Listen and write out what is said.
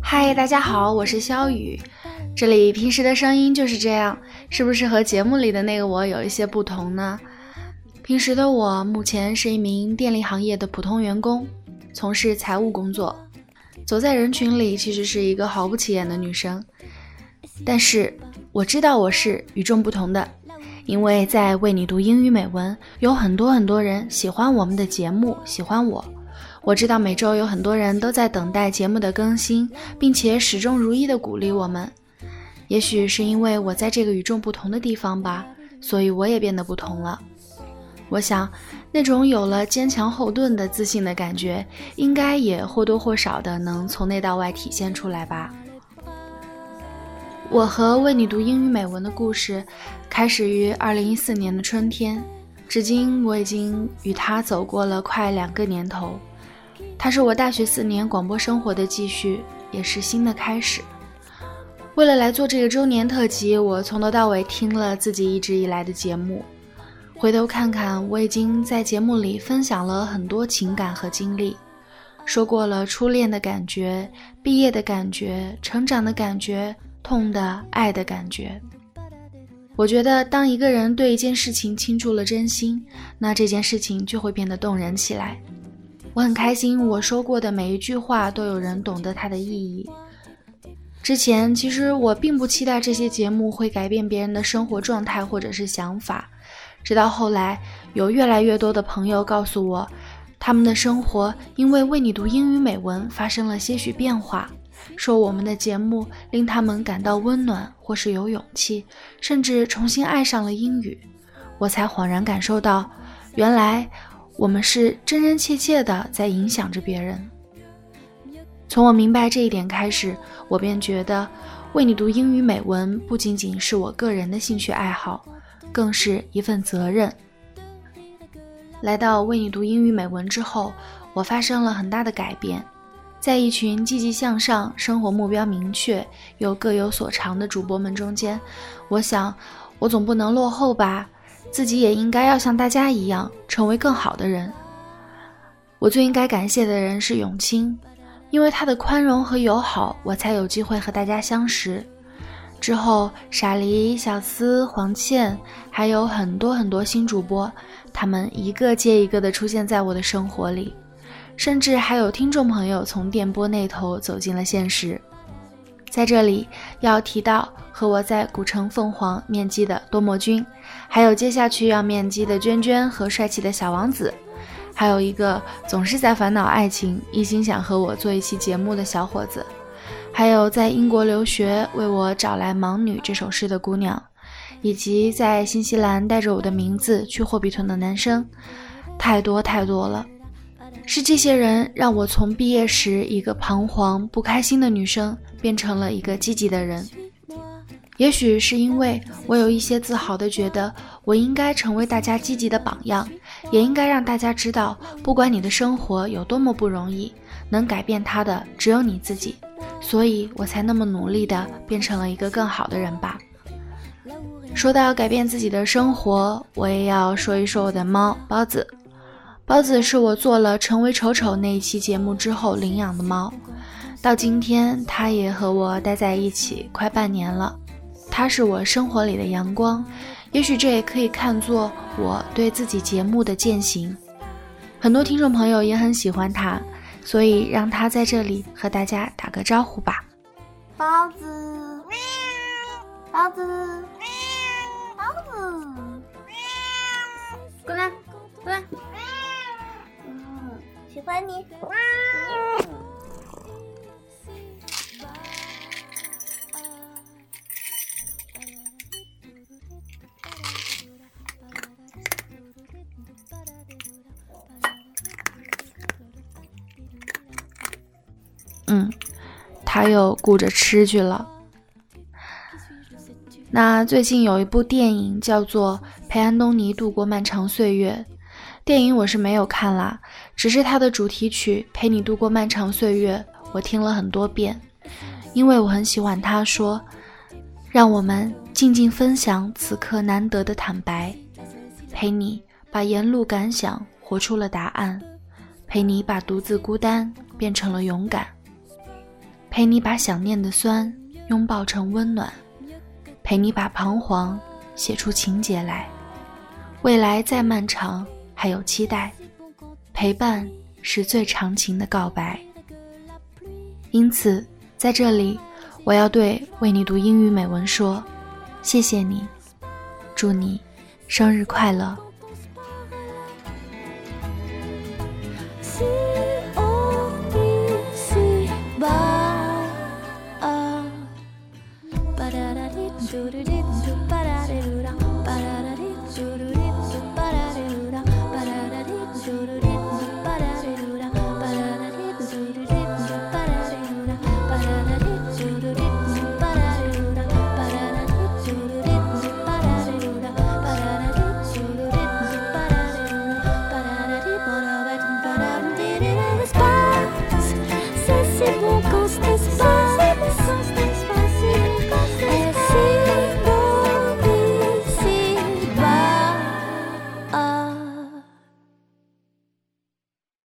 嗨，大家好，我是肖雨。这里平时的声音就是这样，是不是和节目里的那个我有一些不同呢？平时的我目前是一名电力行业的普通员工，从事财务工作。走在人群里，其实是一个毫不起眼的女生。但是我知道我是与众不同的，因为在为你读英语美文，有很多很多人喜欢我们的节目，喜欢我。我知道每周有很多人都在等待节目的更新，并且始终如一的鼓励我们。也许是因为我在这个与众不同的地方吧，所以我也变得不同了。我想，那种有了坚强后盾的自信的感觉，应该也或多或少的能从内到外体现出来吧。我和为你读英语美文的故事，开始于二零一四年的春天，至今我已经与他走过了快两个年头。它是我大学四年广播生活的继续，也是新的开始。为了来做这个周年特辑，我从头到尾听了自己一直以来的节目，回头看看，我已经在节目里分享了很多情感和经历，说过了初恋的感觉、毕业的感觉、成长的感觉、痛的、爱的感觉。我觉得，当一个人对一件事情倾注了真心，那这件事情就会变得动人起来。我很开心，我说过的每一句话都有人懂得它的意义。之前其实我并不期待这些节目会改变别人的生活状态或者是想法，直到后来有越来越多的朋友告诉我，他们的生活因为为你读英语美文发生了些许变化，说我们的节目令他们感到温暖，或是有勇气，甚至重新爱上了英语，我才恍然感受到，原来。我们是真真切切的在影响着别人。从我明白这一点开始，我便觉得为你读英语美文不仅仅是我个人的兴趣爱好，更是一份责任。来到为你读英语美文之后，我发生了很大的改变。在一群积极向上、生活目标明确又各有所长的主播们中间，我想，我总不能落后吧。自己也应该要像大家一样，成为更好的人。我最应该感谢的人是永清，因为他的宽容和友好，我才有机会和大家相识。之后，傻梨、小思、黄倩，还有很多很多新主播，他们一个接一个的出现在我的生活里，甚至还有听众朋友从电波那头走进了现实。在这里要提到和我在古城凤凰面基的多莫君，还有接下去要面基的娟娟和帅气的小王子，还有一个总是在烦恼爱情、一心想和我做一期节目的小伙子，还有在英国留学为我找来《盲女》这首诗的姑娘，以及在新西兰带着我的名字去霍比屯的男生，太多太多了。是这些人让我从毕业时一个彷徨不开心的女生，变成了一个积极的人。也许是因为我有一些自豪的觉得，我应该成为大家积极的榜样，也应该让大家知道，不管你的生活有多么不容易，能改变它的只有你自己。所以我才那么努力的变成了一个更好的人吧。说到改变自己的生活，我也要说一说我的猫包子。包子是我做了《成为丑丑》那一期节目之后领养的猫，到今天它也和我待在一起快半年了。它是我生活里的阳光，也许这也可以看作我对自己节目的践行。很多听众朋友也很喜欢它，所以让它在这里和大家打个招呼吧。包子，包子，包子，过来，欢你。嗯，他又顾着吃去了。那最近有一部电影叫做《陪安东尼度过漫长岁月》。电影我是没有看啦，只是它的主题曲《陪你度过漫长岁月》，我听了很多遍，因为我很喜欢他说：“让我们静静分享此刻难得的坦白，陪你把沿路感想活出了答案，陪你把独自孤单变成了勇敢。”陪你把想念的酸拥抱成温暖，陪你把彷徨写出情节来。未来再漫长，还有期待，陪伴是最长情的告白。因此，在这里，我要对为你读英语美文说：谢谢你，祝你生日快乐。